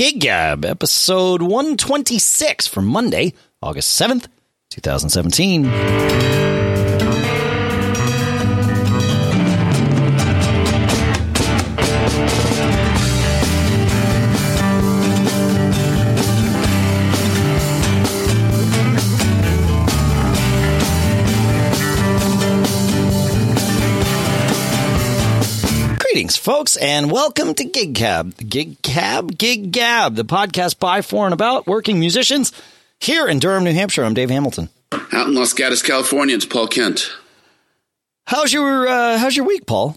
Gig Gab, episode 126 for Monday, August 7th, 2017. Folks, and welcome to Gig Gab. Gig Gab, Gig Gab, the podcast by, for, and about working musicians here in Durham, New Hampshire. I'm Dave Hamilton. Out in Los Gatos, California, it's Paul Kent. How's your uh, How's your week, Paul?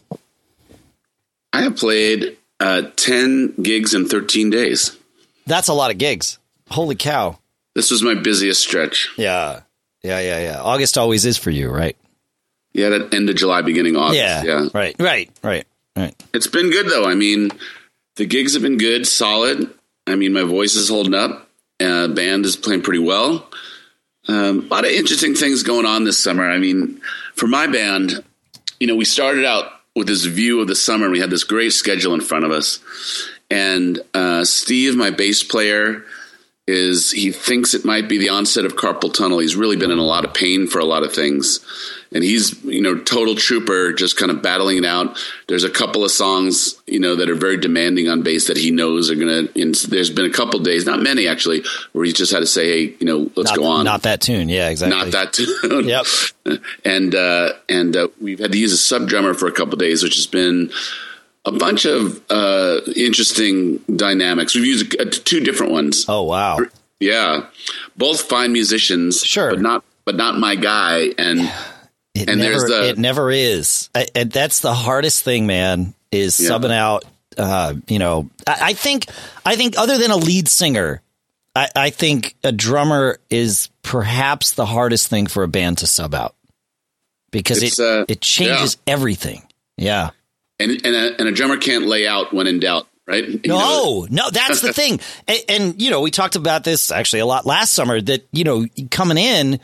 I have played uh, 10 gigs in 13 days. That's a lot of gigs. Holy cow. This was my busiest stretch. Yeah. Yeah, yeah, yeah. August always is for you, right? Yeah, that end of July, beginning August. Yeah. Yeah. Right, right, right, right. It's been good, though. I mean, the gigs have been good, solid. I mean, my voice is holding up. Uh, band is playing pretty well. Um, a lot of interesting things going on this summer. I mean, for my band, you know, we started out with this view of the summer. We had this great schedule in front of us, and uh, Steve, my bass player, is he thinks it might be the onset of carpal tunnel. He's really been in a lot of pain for a lot of things. And he's, you know, total trooper, just kind of battling it out. There's a couple of songs, you know, that are very demanding on bass that he knows are going to, there's been a couple days, not many actually, where he's just had to say, hey, you know, let's Not, go on. not that tune. Yeah, exactly. Not that tune. Yep. and, uh, and, uh, we've had to use a sub drummer for a couple days, which has been, a bunch of uh, interesting dynamics. We've used uh, two different ones. Oh, wow. Yeah, both fine musicians, Sure. but not but not my guy. And It And never, there's the- it never is. I, and that's the hardest thing, man, is Yeah. subbing out. Uh, you know, I, I think, I think other than a lead singer, I, I think a drummer is perhaps the hardest thing for a band to sub out because It's, it, uh, it changes everything. Yeah. And and a, and a drummer can't lay out when in doubt, right? You know, No, no, that's the thing. And, and, you know, we talked about this actually a lot last summer that, you know, coming in,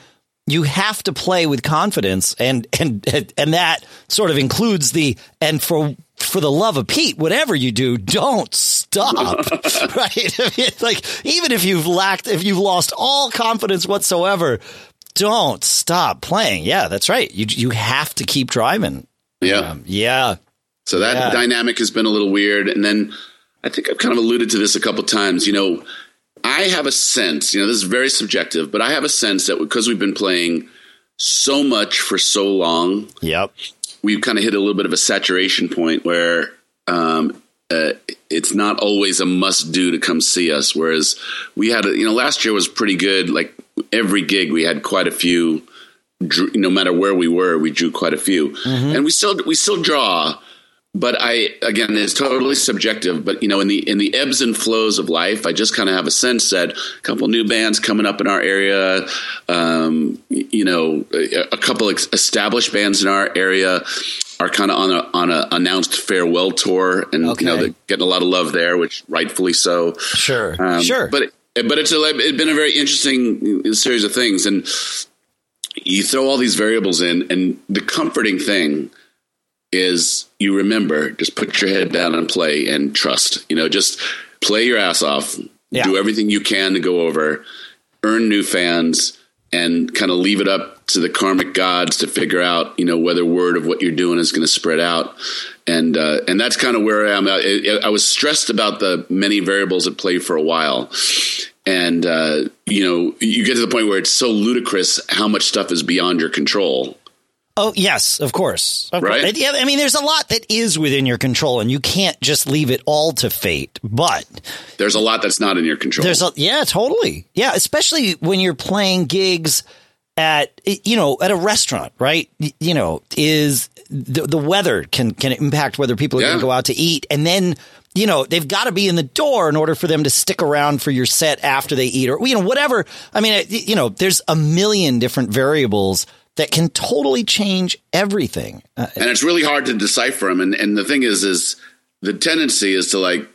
you have to play with confidence and, and, and that sort of includes the, and for, for the love of Pete, whatever you do, don't stop. right. I mean, like, even if you've lacked, if you've lost all confidence whatsoever, don't stop playing. Yeah, that's right. You, you have to keep driving. yeah. Um, yeah. So that Yeah. dynamic has been a little weird. And then I think I've kind of alluded to this a couple times. You know, I have a sense, you know, this is very subjective, but I have a sense that because we've been playing so much for so long, Yep. we've kind of hit a little bit of a saturation point where um, uh, it's not always a must do to come see us. Whereas we had, a, you know, last year was pretty good. Like every gig, we had quite a few. Drew, no matter where we were, we drew quite a few, and we still we still draw. But I again, it's totally subjective. But you know, in the in the ebbs and flows of life, I just kind of have a sense that a couple new bands coming up in our area, um, you know, a, a couple ex- established bands in our area are kind of on a on a announced farewell tour, and Okay. you know, they're getting a lot of love there, which rightfully so. Sure. Um, sure. But but it's a, it's been a very interesting series of things, and you throw all these variables in, and the comforting thing is you remember just put your head down and play and trust. You know, just play your ass off, Yeah. do everything you can to go over, earn new fans, and kind of leave it up to the karmic gods to figure out, you know, whether word of what you're doing is going to spread out. And uh, and that's kind of where I am. I, I was stressed about the many variables at play for a while, and uh, you know, you get to the point where it's so ludicrous how much stuff is beyond your control. Oh yes, of course. Of Right? course. Yeah, I mean, there's a lot that is within your control, and you can't just leave it all to fate. But There's a lot that's not in your control. there's a yeah, totally, yeah, especially when you're playing gigs at you know at a restaurant, right? You know, is the the weather can can impact whether people are going to go out to eat, and then. You know, they've got to be in the door in order for them to stick around for your set after they eat or, you know, whatever. I mean, you know, there's a million different variables that can totally change everything. Uh, and it's really hard to decipher them. And and the thing is, is the tendency is to like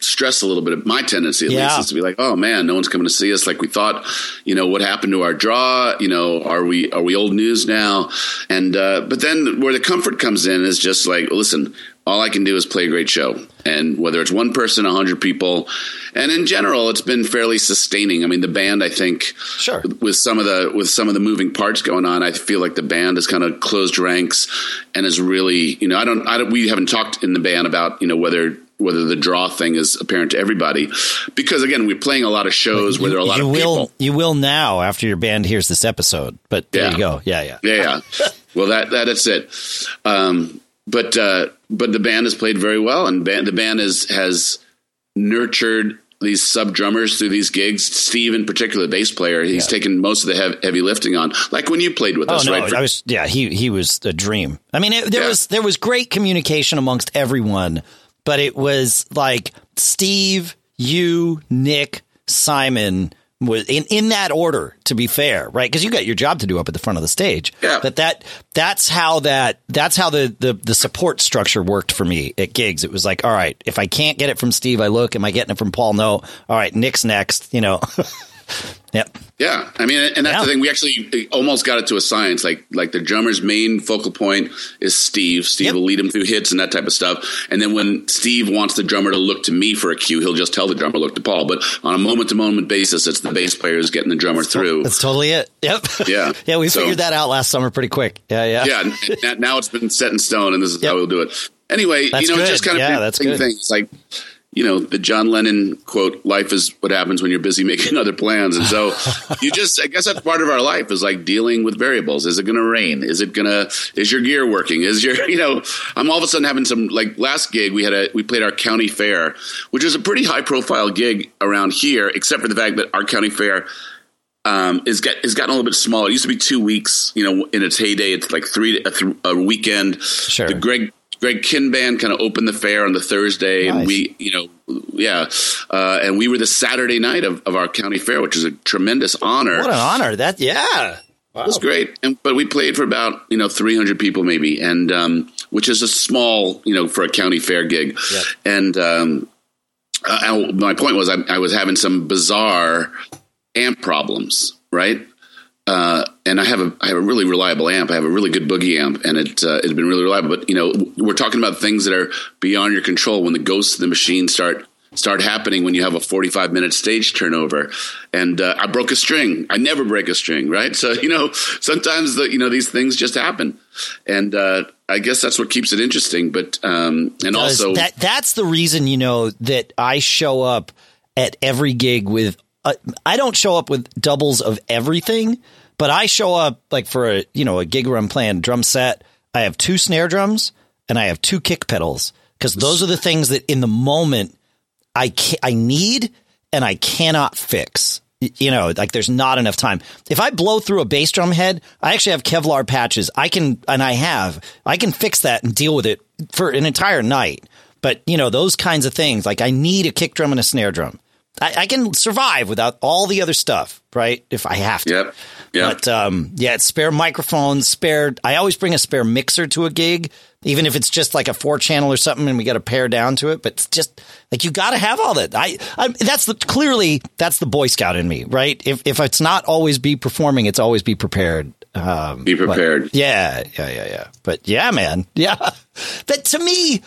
stress a little bit. My tendency, at Yeah. least, is to be like, "Oh man, no one's coming to see us like we thought." You know, what happened to our draw? You know, are we are we old news now? And uh, but then where the comfort comes in is just like, listen, all I can do is play a great show. And whether it's one person, a hundred people, and in general, it's been fairly sustaining. I mean, the band, I think, sure, with some of the with some of the moving parts going on, I feel like the band has kind of closed ranks and is really, you know, I don't, I don't, we haven't talked in the band about, you know, whether whether the draw thing is apparent to everybody, because again, we're playing a lot of shows you, where there are a lot of will, people. You will now after your band hears this episode, but there Yeah. you go. Yeah, yeah. Yeah, yeah. well, that, that that's it. Um, but uh, but the band has played very well, and band, the band is has nurtured these sub drummers through these gigs. Steve, in particular, the bass player, he's taken most of the heavy, heavy lifting on, like when you played with Oh us, no, right? For- I was yeah. He he was a dream. I mean, it, there Yeah. was there was great communication amongst everyone, but it was like Steve, you, Nick, Simon in in that order. To be fair, right? Because you got your job to do up at the front of the stage. Yeah. But that that's how that that's how the the the support structure worked for me at gigs. It was like, all right, if I can't get it from Steve, I look. Am I getting it from Paul? No. All right, Nick's next. You know. yep. Yeah, I mean, and that's Yeah. the thing. We actually almost got it to a science. Like, like the drummer's main focal point is Steve. Steve Yep. will lead him through hits and that type of stuff. And then when Steve wants the drummer to look to me for a cue, he'll just tell the drummer look to Paul. But on a moment to moment basis, it's the bass player who's getting the drummer through. That's totally it. Yep. Yeah. yeah, we So- figured that out last summer pretty quick. Yeah, yeah. yeah, now it's been set in stone, and this is Yep. how we'll do it. Anyway, That's you know, good. just kind of Yeah, that's good. thing. It's like, you know, the John Lennon quote, "Life is what happens when you're busy making other plans." And so, you just, I guess that's part of our life is like dealing with variables. Is it going to rain? Is it going to? Is your gear working? Is your, you know, I'm all of a sudden having some like last gig we had a we played our county fair, which is a pretty high profile gig around here, except for the fact that our county fair um, is get is gotten a little bit smaller. It used to be two weeks. You know, in its heyday, it's like three a, th- a weekend. Sure. The Greg Greg Kihn band kind of opened the fair on the Thursday, Nice. and we, you know, yeah, uh, and we were the Saturday night of, of our county fair, which is a tremendous honor. What an honor. That yeah. It was great, and but we played for about you know 300 people maybe, and um, which is a small you know for a county fair gig. Yep. And um, uh, I- my point was I, I was having some bizarre amp problems, right? Uh, and I have a I have a really reliable amp. I have a really good boogie amp, and it uh, it's been really reliable. But you know, we're talking about things that are beyond your control. When the ghosts of the machine start start happening, when you have a forty five minute stage turnover, and uh, I broke a string. I never break a string, right? So you know, sometimes the you know these things just happen, and uh, I guess that's what keeps it interesting. But um, and also that that's the reason you know that I show up at every gig with uh, I don't show up with doubles of everything, but I show up like for a you know a gig where I'm playing drum set. I have two snare drums and I have two kick pedals because those are the things that in the moment I ca- I need and I cannot fix. You know, like there's not enough time. If I blow through a bass drum head, I actually have Kevlar patches. I can, and I have, I can fix that and deal with it for an entire night. But you know, those kinds of things, like I need a kick drum and a snare drum. I, I can survive without all the other stuff, right? If I have to. Yep. Yep. But um, yeah, it's spare microphones, spare. I always bring a spare mixer to a gig, even if it's just like a four channel or something, and we got to pair down to it. But it's just like you got to have all that. I, I that's the clearly that's the Boy Scout in me, right? If if it's not always be performing, it's always be prepared. Um, Be but- prepared. yeah, yeah, yeah, yeah. But yeah, man, yeah. That to me,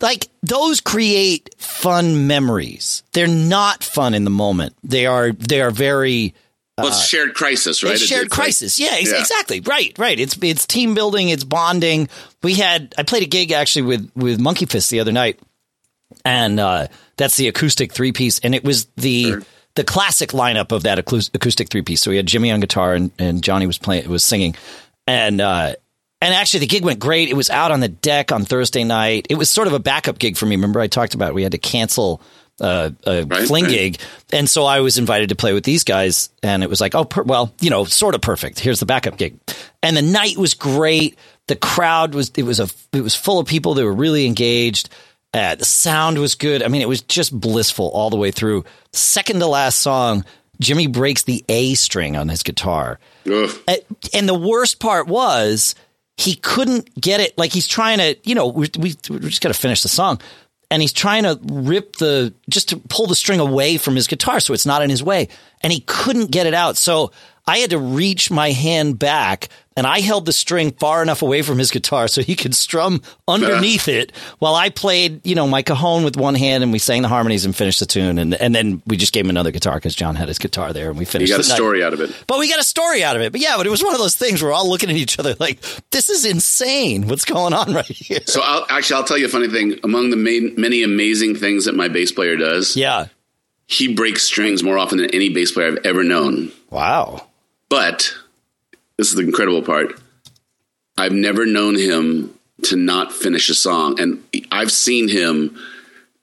like those create fun memories. They're not fun in the moment. They are. They are very. well, it's shared crisis, right? It's shared it's like- crisis. yeah, ex- Yeah. exactly. Right, right. It's it's team building. It's bonding. We had I played a gig actually with with Monkey Fist the other night, and uh, that's the acoustic three piece, and it was the the classic lineup of that acoustic three piece. So we had Jimmy on guitar, and, and Johnny was playing was singing, and uh, and actually the gig went great. It was out on the deck on Thursday night. It was sort of a backup gig for me. Remember I talked about we had to cancel. Uh, a Right, fling right. gig, and so I was invited to play with these guys, and it was like, oh, per- well, you know, sort of perfect. Here's the backup gig, and the night was great. The crowd was it was a it was full of people They were really engaged. Uh, the sound was good. I mean, it was just blissful all the way through. Second to last song, Jimmy breaks the A string on his guitar. Uh, And the worst part was he couldn't get it. Like he's trying to, you know, we we we just got to finish the song, and he's trying to rip the just to pull the string away from his guitar so it's not in his way, and he couldn't get it out. So I had to reach my hand back and I held the string far enough away from his guitar so he could strum underneath it while I played, you know, my cajon with one hand and we sang the harmonies and finished the tune. And, and then we just gave him another guitar because John had his guitar there and we finished You got a night. story out of it. But we got a story out of it. But yeah, but it was one of those things where we're all looking at each other like, this is insane. What's going on right here? So I'll, actually, I'll tell you a funny thing. Among the main, many amazing things that my bass player does, Yeah. he breaks strings more often than any bass player I've ever known. Wow. But this is the incredible part. I've never known him to not finish a song, and I've seen him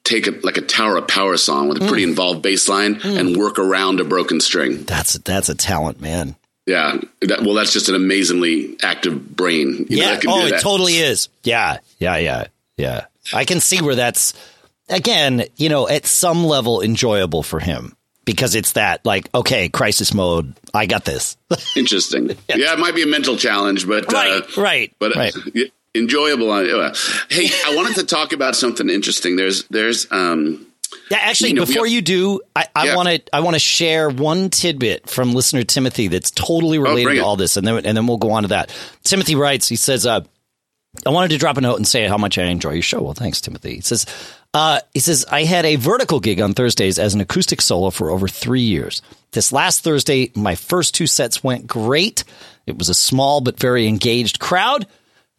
take a, like a Tower of Power song with a pretty mm. involved bass line mm. and work around a broken string. That's that's a talent, man. Yeah, that, well, that's just an amazingly active brain. you know, yeah. that can Oh, it totally is. Yeah. Yeah. Yeah. Yeah. I can see where that's again, you know, at some level enjoyable for him because it's that like, okay, crisis mode. I got this. Interesting. yeah. it might be a mental challenge, but uh, Right, right, but right. uh, enjoyable. Uh, hey, I wanted to talk about something interesting. There's there's um Yeah, actually, You know, before you do, I want to I want to share one tidbit from listener Timothy that's totally related Oh, to it. all this, and then and then we'll go on to that. Timothy writes, he says, uh, "I wanted to drop a note and say how much I enjoy your show." Well, thanks, Timothy. He says, uh, "He says I had a vertical gig on Thursdays as an acoustic solo for over three years. This last Thursday, my first two sets went great. It was a small but very engaged crowd."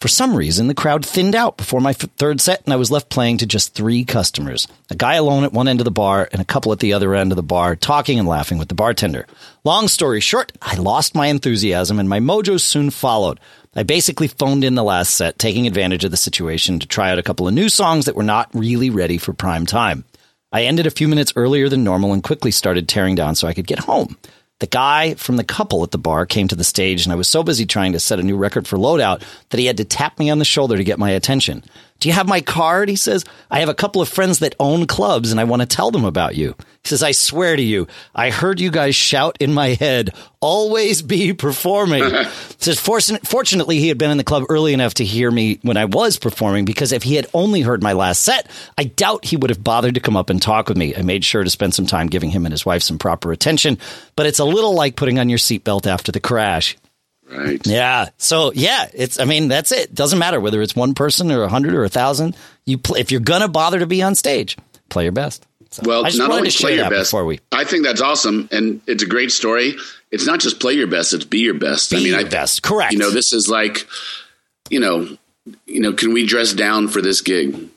For some reason, the crowd thinned out before my third set, and I was left playing to just three customers a guy alone at one end of the bar, and a couple at the other end of the bar, talking and laughing with the bartender. Long story short, I lost my enthusiasm, and my mojo soon followed. I basically phoned in the last set, taking advantage of the situation to try out a couple of new songs that were not really ready for prime time. I ended a few minutes earlier than normal and quickly started tearing down so I could get home. The guy from the couple at the bar came to the stage, and I was so busy trying to set a new record for Loadout that he had to tap me on the shoulder to get my attention. Do you have my card? He says. I have a couple of friends that own clubs, and I want to tell them about you. He says, I swear to you, I heard you guys shout in my head, always be performing. He says, fortunately, he had been in the club early enough to hear me when I was performing because if he had only heard my last set, I doubt he would have bothered to come up and talk with me. I made sure to spend some time giving him and his wife some proper attention, but it's a little like putting on your seatbelt after the crash. Right. Yeah. So yeah, it's. I mean, that's it. Doesn't matter whether it's one person or a hundred or a thousand. You play if you're gonna bother to be on stage, play your best. So, Well, not only play your best. before we I think that's awesome, and it's a great story. It's not just play your best; it's be your best. be I mean, your I, best. Correct. You know, this is like, you know, you know, can we dress down for this gig?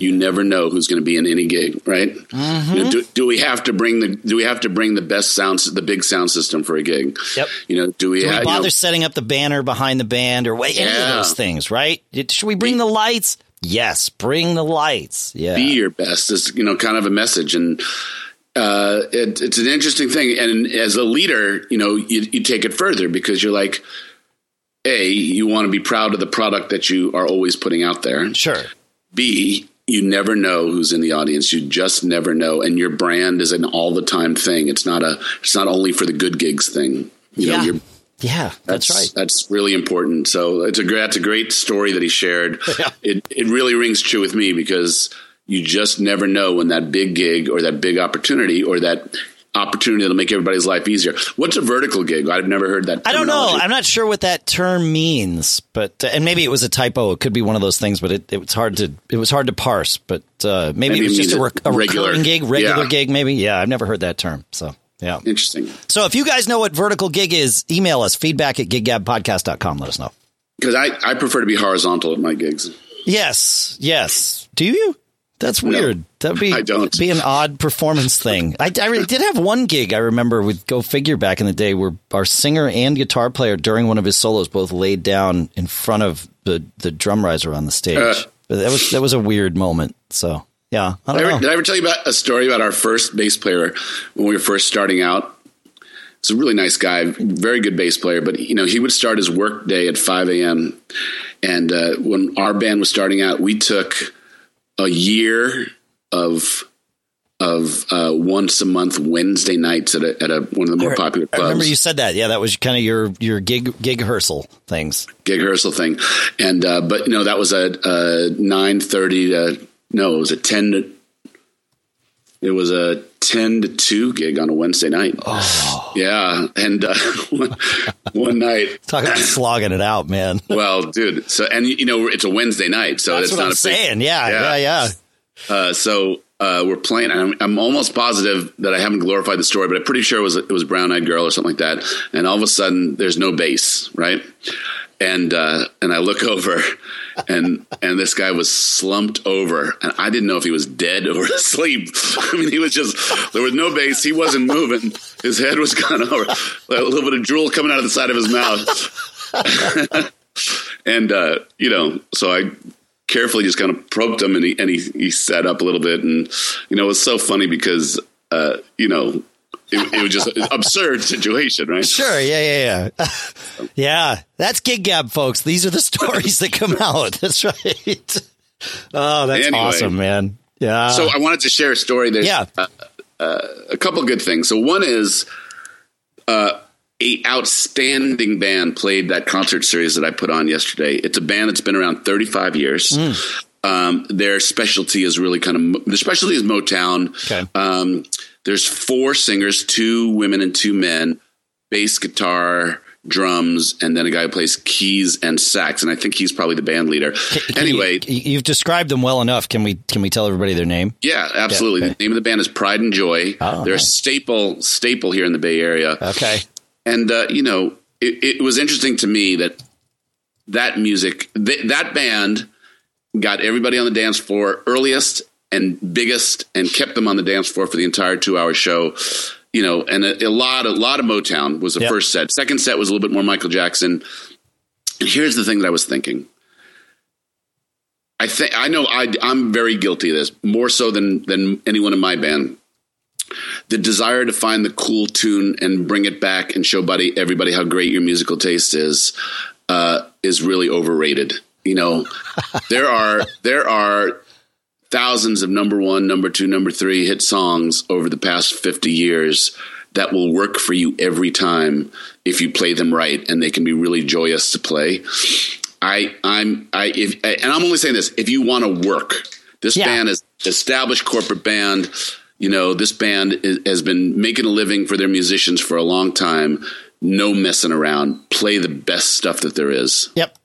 You never know who's going to be in any gig, right? Mm-hmm. You know, do, do we have to bring the do we have to bring the best sounds, the big sound system for a gig? Yep. You know, do we, Do we have, you bother know, setting up the banner behind the band or wait, any of those things, right? It- Should we bring the lights? Yes, bring the lights. Yeah. be your best is you know kind of a message and uh, it, it's an interesting thing and as a leader you know you, you take it further because you're like a you want to be proud of the product that you are always putting out there Sure. b you never know who's in the audience you just never know and your brand is an all the time thing it's not a it's not only for the good gigs thing you know Yeah. you're Yeah, that's, right. That's really important. So it's a great, that's a great story that he shared. It it really rings true with me because you just never know when that big gig or that big opportunity or that opportunity that'll make everybody's life easier. What's a vertical gig? I've never heard that. I don't know. I'm not sure what that term means, but uh, and maybe it was a typo. It could be one of those things, but it, it was hard to it was hard to parse. But uh, maybe, Maybe it was just a, rec- a regular. recurring gig, regular Yeah. gig. Maybe. Yeah, I've never heard that term. So yeah. Interesting. So if you guys know what vertical gig is, email us feedback at giggabpodcast.com. Let us know. Because I, I prefer to be horizontal at my gigs. Yes, yes. Do you? That's weird. That'd be I don't. be an odd performance thing. I, I really did have one gig I remember with Go Figure back in the day where our singer and guitar player during one of his solos both laid down in front of the, the drum riser on the stage. Uh. But that was that was a weird moment. So yeah, I don't ever, know. did I ever tell you about a story about our first bass player when we were first starting out? He's a really nice guy, very good bass player, but you know he would start his work day at five a.m. And uh, when our band was starting out, we took a year of of uh, once a month Wednesday nights at a, at a one of the more popular clubs. I remember you said that. Yeah, that was kind of your your gig gig rehearsal things. gig rehearsal thing, and uh, but you know that was a, a nine thirty to no, it was a ten to It was a ten to two gig on a Wednesday night. Oh. Yeah, and uh, one, one night, Talk about slogging it out, man. well, dude. So and you know it's a Wednesday night, so That's it's what not I'm a big- saying. Yeah, Yeah. yeah, yeah. Uh, so uh, we're playing. I'm, I'm almost positive that I haven't glorified the story, but I'm pretty sure it was it was Brown Eyed Girl or something like that. And all of a sudden, there's no bass, right? And uh, and I look over, and and this guy was slumped over, and I didn't know if he was dead or asleep. I mean, he was just there was no base. He wasn't moving. His head was gone over. A little bit of drool coming out of the side of his mouth. and uh, you know, so I carefully just kind of probed him, and he and he, he sat up a little bit, and you know, it was so funny because uh, you know. It, it was just an absurd situation, right? Sure. Yeah, yeah, yeah. yeah. That's gig gab, folks. These are the stories that come out. That's right. Oh, that's Anyway. awesome, man. Yeah. So I wanted to share a story. There's yeah. uh, a couple good things. So one is uh, a outstanding band played that concert series that I put on yesterday. It's a band that's been around 35 years. Hmm. Um, their specialty is really kind of their specialty is Motown. Okay. Um, there's four singers, two women and two men, bass guitar, drums, and then a guy who plays keys and sax. And I think he's probably the band leader. Can anyway, you, you've described them well enough. Can we can we tell everybody their name? yeah, absolutely. Okay. The name of the band is Pride and Joy. Oh, They're a staple staple here in the Bay Area. Okay. And uh, you know, it, it was interesting to me that that music, th- that band, got everybody on the dance floor earliest and biggest, and kept them on the dance floor for the entire two-hour show. You know, and a, a lot, a lot of Motown was the Yep. first set. Second set was a little bit more Michael Jackson. And here's the thing that I was thinking. I think I know I, I'm very guilty of this more so than than anyone in my band the desire to find the cool tune and bring it back and show buddy everybody how great your musical taste is uh, is really overrated. You know, there are there are thousands of number one, number two, number three hit songs over the past fifty years that will work for you every time if you play them right, and they can be really joyous to play. I I'm I if and I'm only saying this if you want to work. This Yeah. band is established corporate band. You know, this band is, has been making a living for their musicians for a long time. No messing around. Play the best stuff that there is. Yep.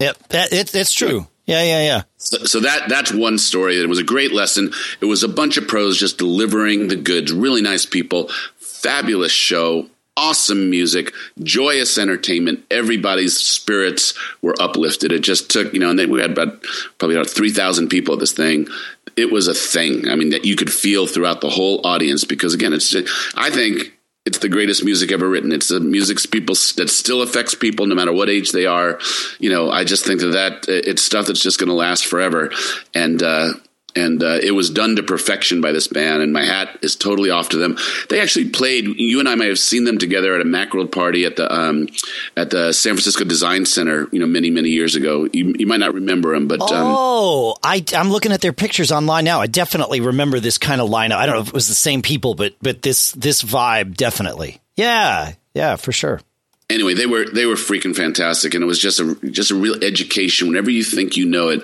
Yep. That, it, it's true. Yeah, yeah, yeah. So, so that that's one story. It was a great lesson. It was a bunch of pros just delivering the goods. Really nice people. Fabulous show. Awesome music. Joyous entertainment. Everybody's spirits were uplifted. It just took you know, and then we had about probably about three thousand people at this thing. It was a thing. I mean, that you could feel throughout the whole audience because again, it's. I think it's the greatest music ever written. It's the music people that still affects people no matter what age they are. You know, I just think that that it's stuff that's just going to last forever. And uh, and uh, it was done to perfection by this band. And my hat is totally off to them. They actually played. You and I might have seen them together at a Macworld party at the um, at the San Francisco Design Center. You know, many many years ago. You, you might not remember them, but um, Oh, I, I'm looking at their pictures online now. I definitely remember this kind of lineup. I don't know if it was the same people, but but this this vibe definitely. Yeah, yeah, for sure. anyway, they were they were freaking fantastic, and it was just a just a real education. Whenever you think you know it,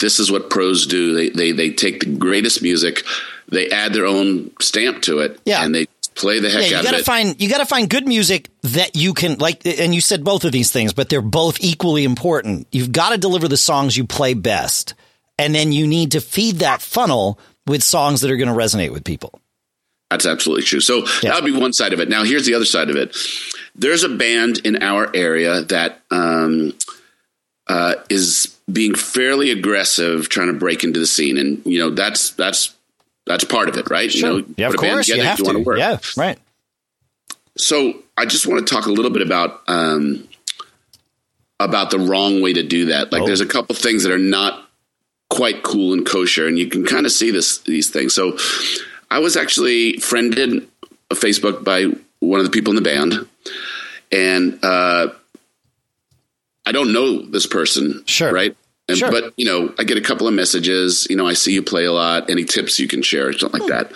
this is what pros do. They they they take the greatest music, they add their own stamp to it, Yeah. and they play the heck Yeah, you out gotta of it. find you gotta find good music that you can like. And you said both of these things, but they're both equally important. You've got to deliver the songs you play best, and then you need to feed that funnel with songs that are going to resonate with people. That's absolutely true. So Yeah. that would be one side of it. Now here's the other side of it. There's a band in our area that um, uh, is being fairly aggressive, trying to break into the scene, and you know that's that's that's part of it, right? You know, yeah, of put a band course you have wanna to. work. Yeah, right. So I just want to talk a little bit about um, about the wrong way to do that. Like, Oh. there's a couple things that are not quite cool and kosher, and you can kind of see this these things. So I was actually friended on Facebook by one of the people in the band, and uh, I don't know this person, Sure. right? And, Sure. But you know, I get a couple of messages. You know, I see you play a lot. Any tips you can share, something like that.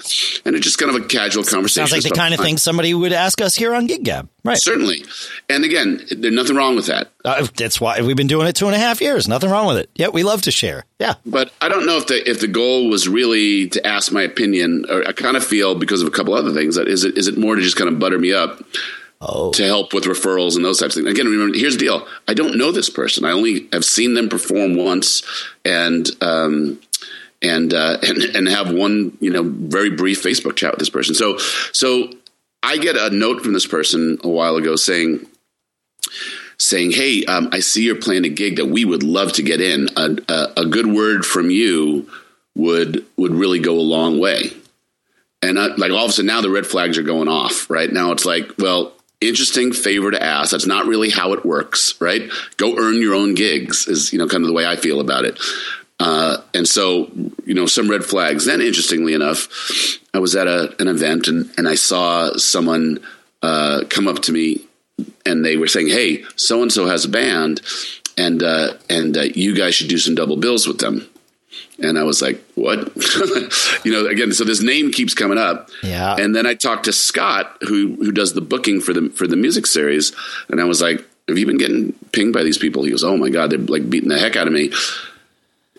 And it's just kind of a casual conversation. Sounds like the kind of thing somebody would ask us here on Gig Gab. Right. Certainly. And again, there's nothing wrong with that. Uh, that's why we've been doing it two and a half years. Nothing wrong with it. Yeah, we love to share. Yeah. But I don't know if the if the goal was really to ask my opinion. Or I kind of feel because of a couple other things that is it is it more to just kind of butter me up Oh. to help with referrals and those types of things. Again, remember, here's the deal: I don't know this person. I only have seen them perform once, and um, and uh, and and have one you know very brief Facebook chat with this person. So so I get a note from this person a while ago saying saying, "Hey, um, I see you're playing a gig that we would love to get in. A, a, a good word from you would would really go a long way." And I, like all of a sudden now the red flags are going off. Right now it's like, well, interesting favor to ask. That's not really how it works. Right? Go earn your own gigs is you know kind of the way I feel about it. Uh, and so, you know, some red flags. Then, interestingly enough, I was at a, an event and, and I saw someone uh, come up to me and they were saying, "Hey, so and so has a band, and uh, and uh, you guys should do some double bills with them." And I was like, "What?" you know, again, so this name keeps coming up. Yeah. And then I talked to Scott, who who does the booking for the for the music series, and I was like, "Have you been getting pinged by these people?" He goes, "Oh my god, they're like beating the heck out of me."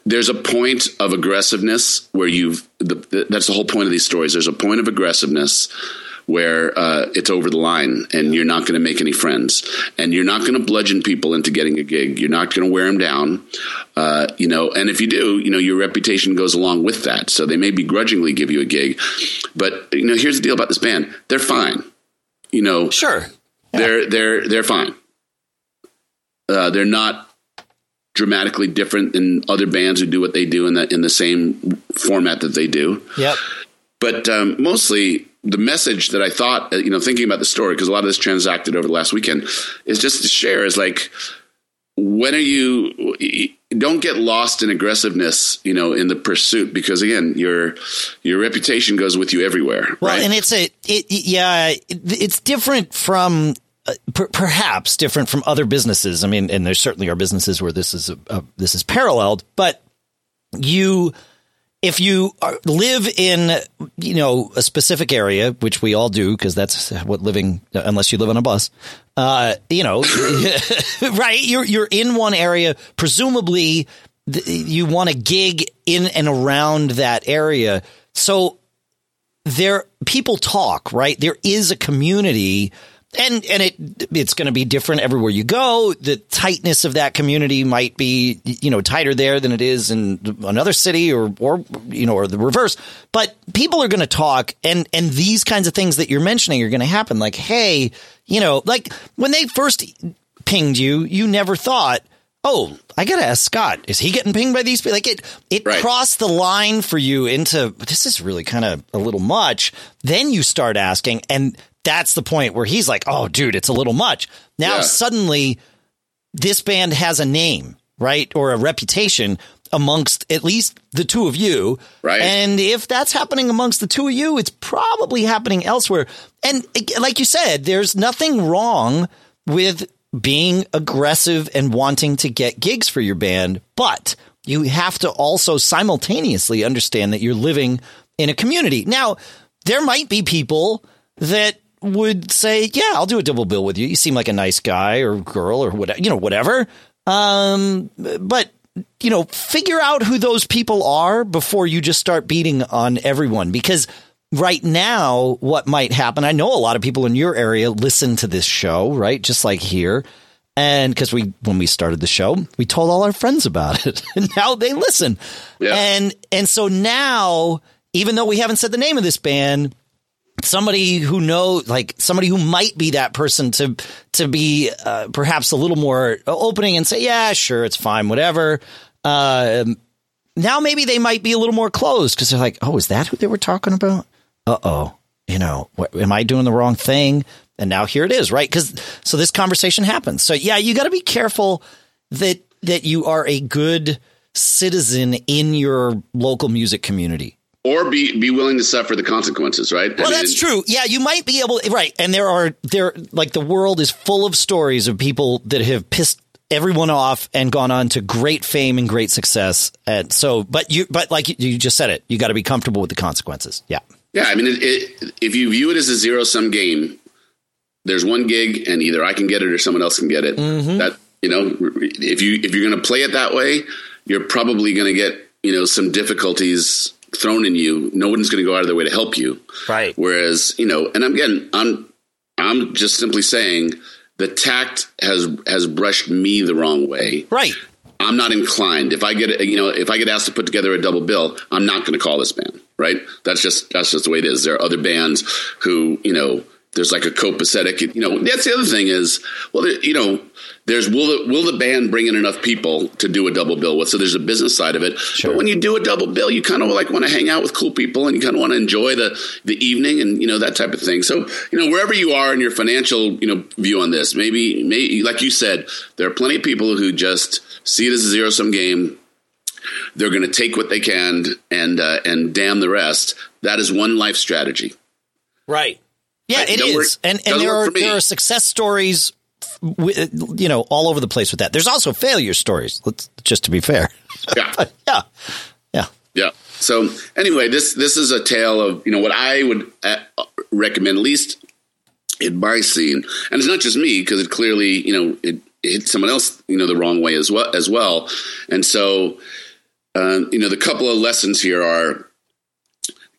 There's a point of aggressiveness where you've the, the, that's the whole point of these stories. There's a point of aggressiveness where uh, it's over the line and you're not going to make any friends and you're not going to bludgeon people into getting a gig. You're not going to wear them down, uh, you know. And if you do, you know, your reputation goes along with that. So they may begrudgingly give you a gig, but you know, here's the deal about this band: they're fine. You know, Sure. they're they're they're fine. Uh, they're not dramatically different than other bands who do what they do in the in the same format that they do Yep. but um, mostly the message that I thought, uh, you know, thinking about the story, because a lot of this transacted over the last weekend, is just to share is like, when are you, don't get lost in aggressiveness, you know, in the pursuit, because again, your, your reputation goes with you everywhere. Well, right? and it's a, it, yeah, it's different from, uh, per, perhaps different from other businesses. I mean, and there certainly are businesses where this is a, a, this is paralleled, but you, if you live in, you know, a specific area, which we all do, because that's what living, unless you live on a bus, uh, you know, right? You're you're in one area, presumably th- you want a gig in and around that area, so there people talk, right? There is a community and and it it's going to be different everywhere you go. The tightness of that community might be you know tighter there than it is in another city or or you know or the reverse. But people are going to talk and and these kinds of things that you're mentioning are going to happen like hey, you know, like when they first pinged you, you never thought Oh, I gotta ask Scott. Is he getting pinged by these people? Like it, it Right. crossed the line for you into this is really kind of a little much. Then you start asking, and that's the point where he's like, "Oh, dude, it's a little much." Now Yeah. suddenly, this band has a name, right, or a reputation amongst at least the two of you, Right. And if that's happening amongst the two of you, it's probably happening elsewhere. And like you said, there's nothing wrong with being aggressive and wanting to get gigs for your band, but you have to also simultaneously understand that you're living in a community. Now, there might be people that would say, "Yeah, I'll do a double bill with you. You seem like a nice guy or girl or whatever, you know, whatever." Um, but you know, figure out who those people are before you just start beating on everyone because right now what might happen i know a lot of people in your area listen to this show right just like here and because we when we started the show we told all our friends about it and now they listen Yeah. and and so now even though we haven't said the name of this band somebody who know like somebody who might be that person to to be uh, perhaps a little more opening and say yeah sure it's fine whatever. Um now maybe they might be a little more closed because they're like oh is that who they were talking about? Uh-oh you know what, am i doing the wrong thing? And now here it is right? Because so this conversation happens. So yeah you got to be careful that that you are a good citizen in your local music community or be be willing to suffer the consequences, right? I well, mean, that's true. Yeah, you might be able right. And there are there like the world is full of stories of people that have pissed everyone off and gone on to great fame and great success. And so, but you, but like you just said it, you got to be comfortable with the consequences. Yeah. Yeah. I mean, it, it, if you view it as a zero sum game, there's one gig and either I can get it or someone else can get it. Mm-hmm. That, you know, if you, if you're going to play it that way, you're probably going to get, you know, some difficulties thrown in you. No one's going to go out of their way to help you. Right. Whereas, you know, and again, I'm, I'm just simply saying, the tact has has brushed me the wrong way. Right. I'm not inclined. If I get you know if I get asked to put together a double bill, I'm not going to call this band. Right. That's just that's just the way it is. There are other bands who you know there's like a copacetic. You know that's the other thing is well you know there's will the, will the band bring in enough people to do a double bill with? So there's a business side of it. Sure. But when you do a double bill, you kind of like want to hang out with cool people and you kind of want to enjoy the the evening and you know that type of thing. So you know wherever you are in your financial you know view on this, maybe maybe like you said, there are plenty of people who just see it as a zero sum game. They're going to take what they can and uh, and damn the rest. That is one life strategy. Right. Yeah, it is, and and there are there are success stories you know, all over the place with that. There's also failure stories. Let's just to be fair. Yeah. yeah. Yeah. Yeah. So anyway, this this is a tale of you know what I would uh, recommend at least in my scene, and it's not just me because it clearly you know it, it hit someone else you know the wrong way as well as well, and so uh, you know the couple of lessons here are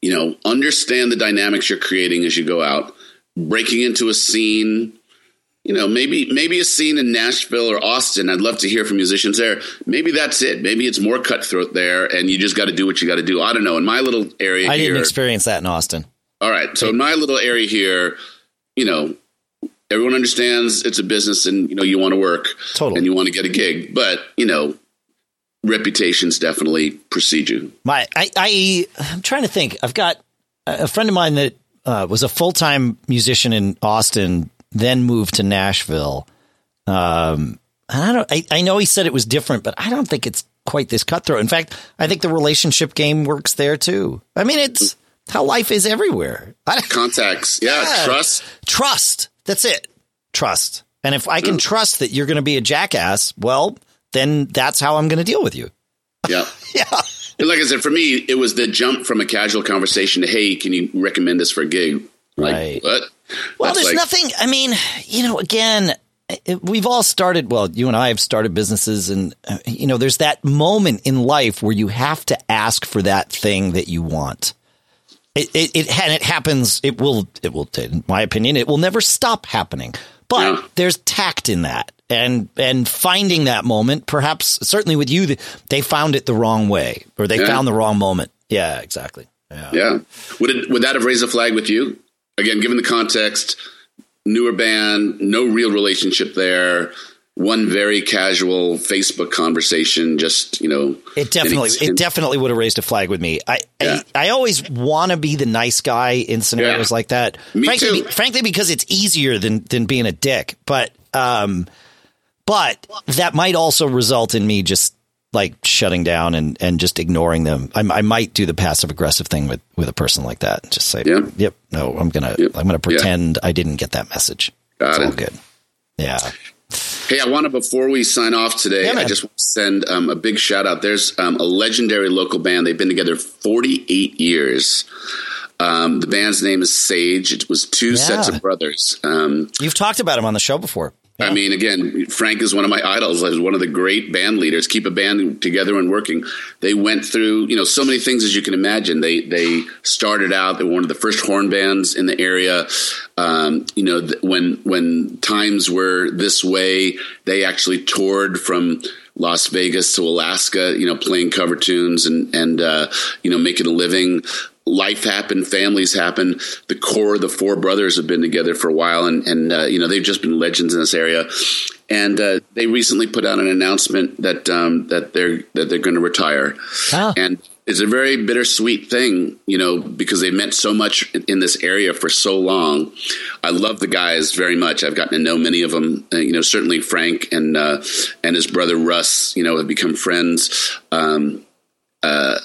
you know understand the dynamics you're creating as you go out, breaking into a scene you know, maybe maybe a scene in Nashville or Austin. I'd love to hear from musicians there. Maybe that's it. Maybe it's more cutthroat there, and you just got to do what you got to do. I don't know. In my little area, I here, didn't experience that in Austin. All right, so in my little area here, you know, everyone understands it's a business, and you know, you want to work, totally, and you want to get a gig, but you know, reputations definitely precede you. My, I, I, I'm trying to think. I've got a friend of mine that uh, was a full time musician in Austin then moved to Nashville. Um, I don't. I, I know he said it was different, but I don't think it's quite this cutthroat. In fact, I think the relationship game works there too. I mean, it's how life is everywhere. Contacts, yeah, yeah, trust, trust. That's it, trust. And if I can trust that you're going to be a jackass, well, then that's how I'm going to deal with you. Yeah, yeah. And like I said, for me, it was the jump from a casual conversation to, "Hey, can you recommend this for a gig?" Like, right. what? Well, there's like, nothing. I mean, you know, again, we've all started. Well, you and I have started businesses, and uh, you know, there's that moment in life where you have to ask for that thing that you want. It, it, it and it happens. It will. It will. In my opinion, it will never stop happening. But yeah. there's tact in that, and and finding that moment. Perhaps, certainly with you, they found it the wrong way, or they yeah. found the wrong moment. Yeah, exactly. Yeah. yeah. Would it would that have raised a flag with you? Again, given the context, newer band, no real relationship there. One very casual Facebook conversation, just you know, it definitely it definitely would have raised a flag with me. I yeah. I, I, always want to be the nice guy in scenarios yeah. like that. Me frankly, too. frankly, because it's easier than than being a dick. But um, but that might also result in me just like shutting down and, and just ignoring them. I, I might do the passive aggressive thing with, with a person like that and just say, yeah. yep, no, I'm going to, yep. I'm going to pretend yeah. I didn't get that message. Got it's it. all good. Yeah. Hey, I want to, before we sign off today, yeah, I just want to send um, a big shout out. There's um, a legendary local band. They've been together 48 years. Um, the band's name is Sage. It was two yeah. sets of brothers. Um, You've talked about them on the show before. I mean, again, Frank is one of my idols. He's one of the great band leaders. Keep a band together and working. They went through, you know, so many things as you can imagine. They they started out. They were one of the first horn bands in the area. Um, you know, when when times were this way, they actually toured from Las Vegas to Alaska. You know, playing cover tunes and and uh, you know making a living life happened, families happened. The core, the four brothers have been together for a while, and and uh, you know they've just been legends in this area. And uh, they recently put out an announcement that um, that they're that they're going to retire, oh. and it's a very bittersweet thing, you know, because they meant so much in this area for so long. I love the guys very much. I've gotten to know many of them. Uh, you know, certainly Frank and uh, and his brother Russ, you know, have become friends. Um, uh,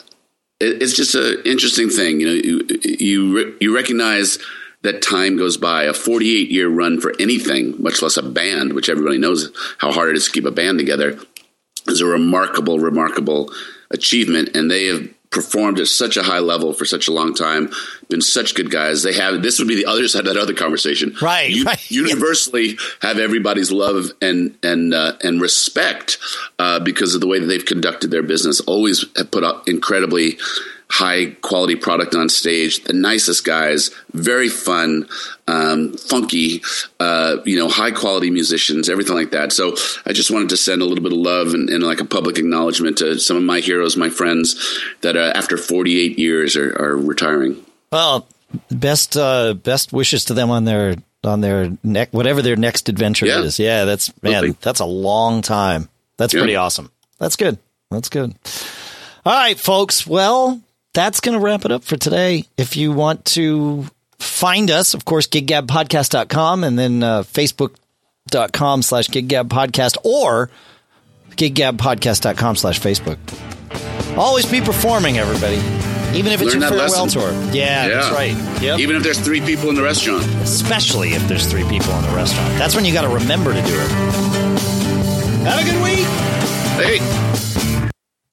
it's just an interesting thing. You know, you you, you recognize that time goes by. A 48 year run for anything, much less a band, which everybody knows how hard it is to keep a band together, is a remarkable, remarkable achievement. And they have performed at such a high level for such a long time, been such good guys. They have this would be the other side of that other conversation, right? You, right. Universally, have everybody's love and and uh, and respect uh, because of the way that they've conducted their business. Always have put up incredibly high quality product on stage. The nicest guys, very fun, um, funky, uh, you know, high quality musicians, everything like that. So I just wanted to send a little bit of love and, and like a public acknowledgement to some of my heroes, my friends that uh, after 48 years are, are retiring. Well, best uh, best wishes to them on their on their neck whatever their next adventure yeah. is. Yeah, that's man, that's a long time. That's yeah. pretty awesome. That's good. That's good. All right, folks. Well, that's going to wrap it up for today. If you want to find us, of course, giggabpodcast.com and then uh, facebook.com slash giggabpodcast or giggabpodcast.com slash Facebook. Always be performing, everybody. Even if it's Learn your farewell lesson. tour. Yeah, yeah, that's right. Yep. Even if there's three people in the restaurant. Especially if there's three people in the restaurant. That's when you got to remember to do it. Have a good week. Hey.